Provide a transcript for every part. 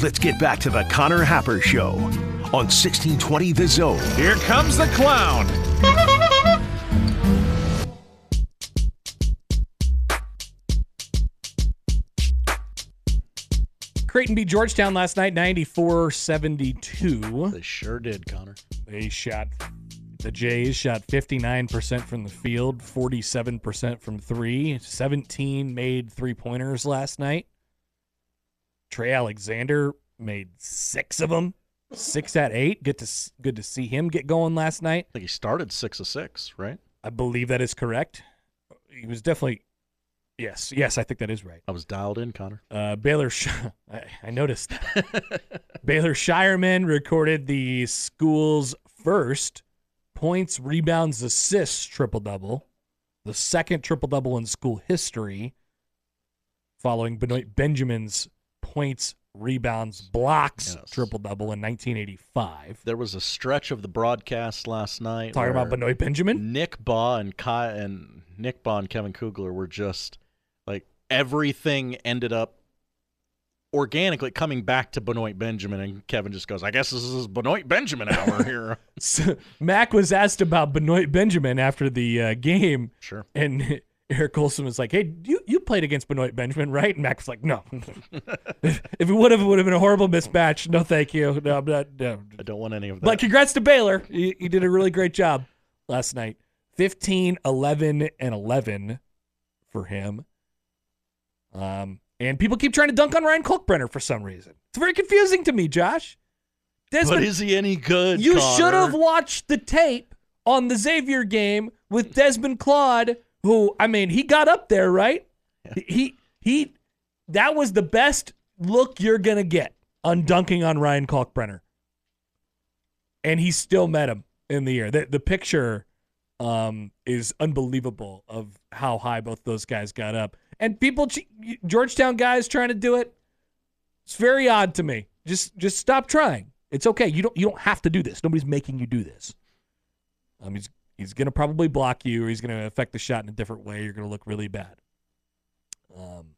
Let's get back to the Connor Happer Show on 1620 The Zone. Here comes the clown. Creighton beat Georgetown last night, 94 72. They sure did, Connor. They shot, the Jays shot 59% from the field, 47% from three, 17 made three pointers last night. Trey Alexander made six of them, six at eight. Good to good to see him get going last night. I think he started six of six, right? I believe that is correct. He was definitely, yes, yes, I think that is right. I was dialed in, Connor. Uh, Baylor, Sh- I, I noticed. Baylor Scheierman recorded the school's first points, rebounds, assists triple double, the second triple double in school history, following Benoit Benjamin's points, rebounds, blocks Yes. triple double in 1985. There was a stretch of the broadcast last night. Talking about Benoit Benjamin. Nick Bahe and Kai and Nick Bahe and Kevin Kugler were just like everything ended up organically coming back to Benoit Benjamin, and Kevin just goes, "I guess this is Benoit Benjamin hour here." So, Mac was asked about Benoit Benjamin after the uh, game. Sure. And Eric Olson was like, "Hey, you you played against Benoit Benjamin, right?" And Mac was like, "No. if, if it would have, it would have been a horrible mismatch. No, thank you. No, I'm not. No. I don't want any of that. But congrats to Baylor. You, you did a really great job last night. 15, 11, and 11 for him. Um, and people keep trying to dunk on Ryan Kalkbrenner for some reason. It's very confusing to me, Josh. but is he any good? you should have watched the tape on the Xavier game with Desmond Claude, who I mean, he got up there, right? He he that was the best look you're gonna get on dunking on Ryan Kalkbrenner. And he still met him in the air. The the picture um, is unbelievable of how high both those guys got up. And people Georgetown guys trying to do it. It's very odd to me. Just just stop trying. It's okay. You don't you don't have to do this. Nobody's making you do this. Um, he's he's gonna probably block you, or he's gonna affect the shot in a different way. You're gonna look really bad. Um,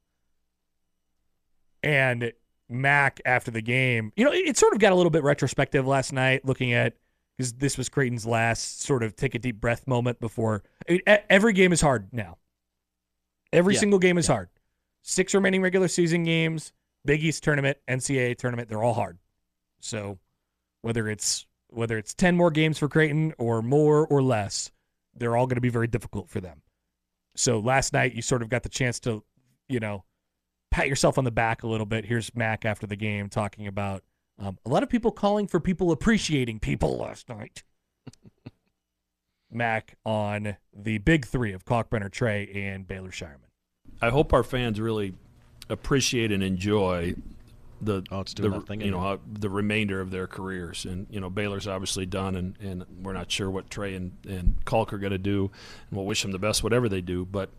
and Mac after the game, you know, it, it sort of got a little bit retrospective last night, looking at because this was Creighton's last sort of take a deep breath moment before. I mean, every game is hard now. Every Yeah. single game is hard. Six remaining regular season games, Big East tournament, NCAA tournament, they're all hard. So whether it's whether it's 10 more games for Creighton or more or less, they're all going to be very difficult for them. So last night you sort of got the chance to, you know, pat yourself on the back a little bit. Here's Mac after the game talking about um, a lot of people calling for people appreciating people last night. Mac on the big three of Kalkbrenner, Trey, and Baylor Scheierman. I hope our fans really appreciate and enjoy the Oh, it's doing the, that thing you know how, the remainder of their careers. And you know Baylor's obviously done, and, and we're not sure what Trey and and Kalk are going to do, and we'll wish them the best whatever they do. But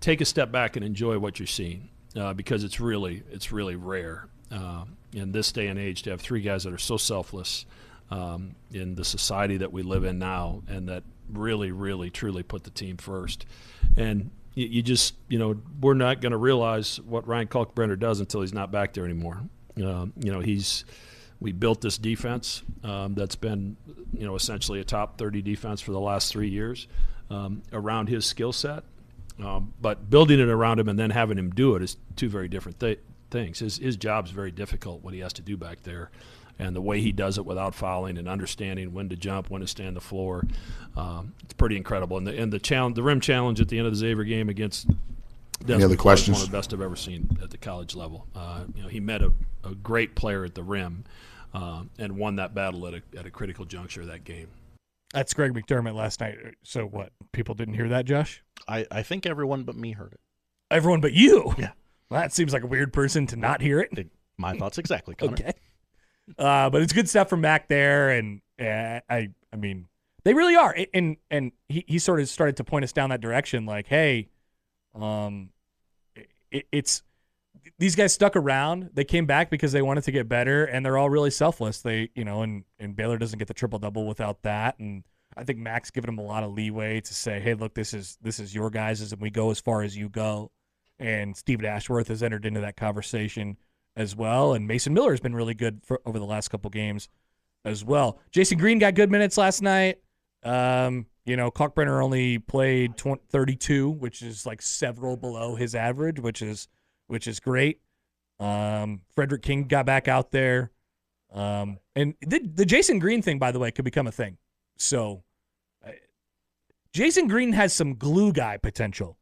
take a step back and enjoy what you're seeing uh, because it's really it's really rare uh, in this day and age to have three guys that are so selfless um, in the society that we live in now, and that really, really, truly put the team first. And you, you just, you know, we're not going to realize what Ryan Kalkbrenner does until he's not back there anymore. Um, you know, he's we built this defense um, that's been, you know, essentially a top 30 defense for the last three years um, around his skill set. Um, but building it around him and then having him do it is two very different th- things. His his job's very difficult what he has to do back there, and the way he does it without fouling and understanding when to jump, when to stand the floor, um, it's pretty incredible. And the and the challenge, the rim challenge at the end of the Xavier game against. Desmond other Clark is questions? One of the best I've ever seen at the college level. Uh, you know, he met a, a great player at the rim, um, and won that battle at a, at a critical juncture of that game. That's Greg McDermott last night. So what? People didn't hear that, Josh? I, I think everyone but me heard it. Everyone but you. Yeah. Well, that seems like a weird person to not hear it. It- my thoughts exactly, Connor. Okay. Uh, but it's good stuff from Mac there, and uh, I, I mean, they really are. And and he, he sort of started to point us down that direction, like, hey, um, it, it's these guys stuck around. They came back because they wanted to get better, and they're all really selfless. They, you know, and and Baylor doesn't get the triple double without that, and I think Mac's given them a lot of leeway to say, hey, look, this is this is your guys', and we go as far as you go. And Steven Ashworth has entered into that conversation as well. And Mason Miller has been really good for over the last couple games as well. Jasen Green got good minutes last night. Um, you know, Kalkbrenner only played 20, 32, which is like several below his average, which is which is great. Um, Fredrick King got back out there. Um, and the, the Jasen Green thing, by the way, could become a thing. So, uh, Jasen Green has some glue guy potential.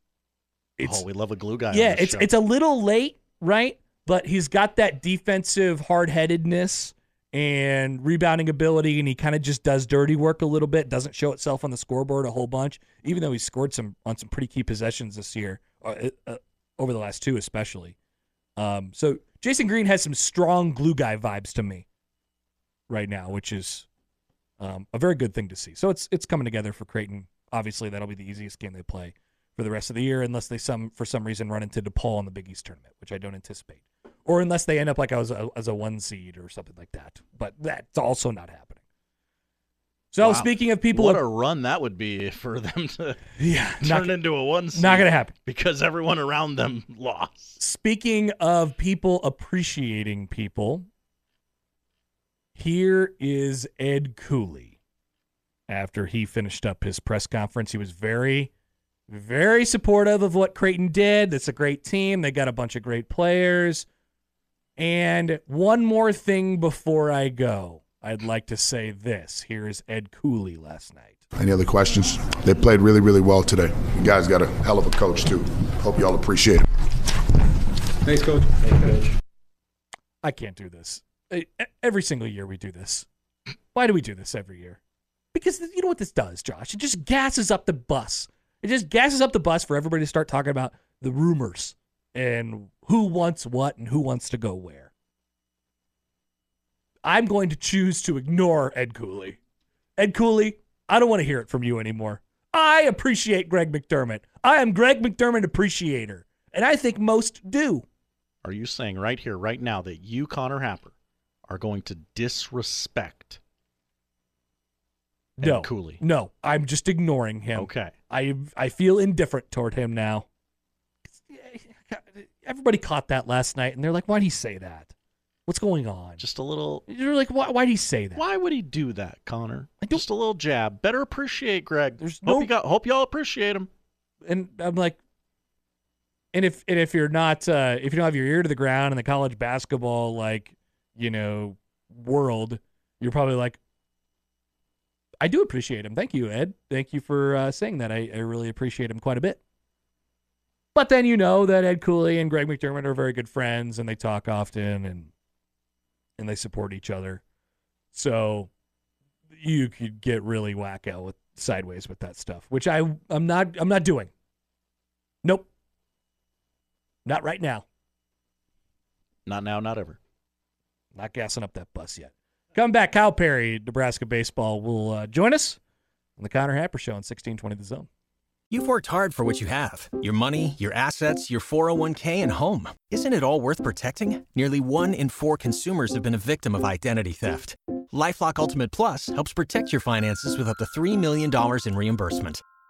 It's, oh, we love a glue guy. yeah, it's show. it's a little late, right? But he's got that defensive hard headedness and rebounding ability, and he kind of just does dirty work a little bit. Doesn't show itself on the scoreboard a whole bunch, even though he scored some on some pretty key possessions this year, uh, uh, over the last two especially. Um, so Jasen Green has some strong glue guy vibes to me right now, which is um, a very good thing to see. So it's it's coming together for Creighton. Obviously, that'll be the easiest game they play for the rest of the year, unless they some for some reason run into DePaul in the Big East tournament, which I don't anticipate, or unless they end up like as a, as a one seed or something like that. But that's also not happening. So Wow. speaking of people, what a run that would be for them to yeah, turn not, into a one. seed not gonna happen. because everyone around them lost. Speaking of people appreciating people, here is Ed Cooley. After he finished up his press conference, he was very, very supportive of what Creighton did. That's a great team. They got a bunch of great players. And one more thing before I go, I'd like to say this. Here is Ed Cooley last night. Any other questions? They played really, really well today. You guys got a hell of a coach, too. Hope y'all appreciate it. Thanks, Coach. I can't do this. Every single year we do this. Why do we do this every year? Because you know what this does, Josh? It just gasses up the bus. It just gasses up the bus for everybody to start talking about the rumors and who wants what and who wants to go where. I'm going to choose to ignore Ed Cooley. Ed Cooley, I don't want to hear it from you anymore. I appreciate Greg McDermott. I am Greg McDermott appreciator, and I think most do. Are you saying right here, right now, that you, Connor Happer, are going to disrespect No, Cooley? no, I'm just ignoring him. Okay. I I feel indifferent toward him now. Everybody caught that last night, and they're like, "Why'd he say that? What's going on?" Just a little. You're like, "Why? Why'd he say that?" Why would he do that, Connor? Just a little jab. Better appreciate Greg. There's hope no- you got. Hope y'all appreciate him. And I'm like, and if and if you're not uh, if you don't have your ear to the ground in the college basketball like you know world, you're probably like, I do appreciate him. Thank you, Ed. Thank you for uh, saying that. I, I really appreciate him quite a bit. But then you know that Ed Cooley and Greg McDermott are very good friends, and they talk often, and and they support each other. So you could get really wacko with sideways with that stuff, which I I'm not I'm not doing. Nope. Not right now. Not now, not ever. Not gassing up that bus yet. Come back, Kyle Perry, Nebraska baseball will uh, join us on the Connor Happer Show on 1620 The Zone. You've worked hard for what you have your money, your assets, your 401k, and home. Isn't it all worth protecting? Nearly one in four consumers have been a victim of identity theft. Lifelock Ultimate Plus helps protect your finances with up to $3 million in reimbursement.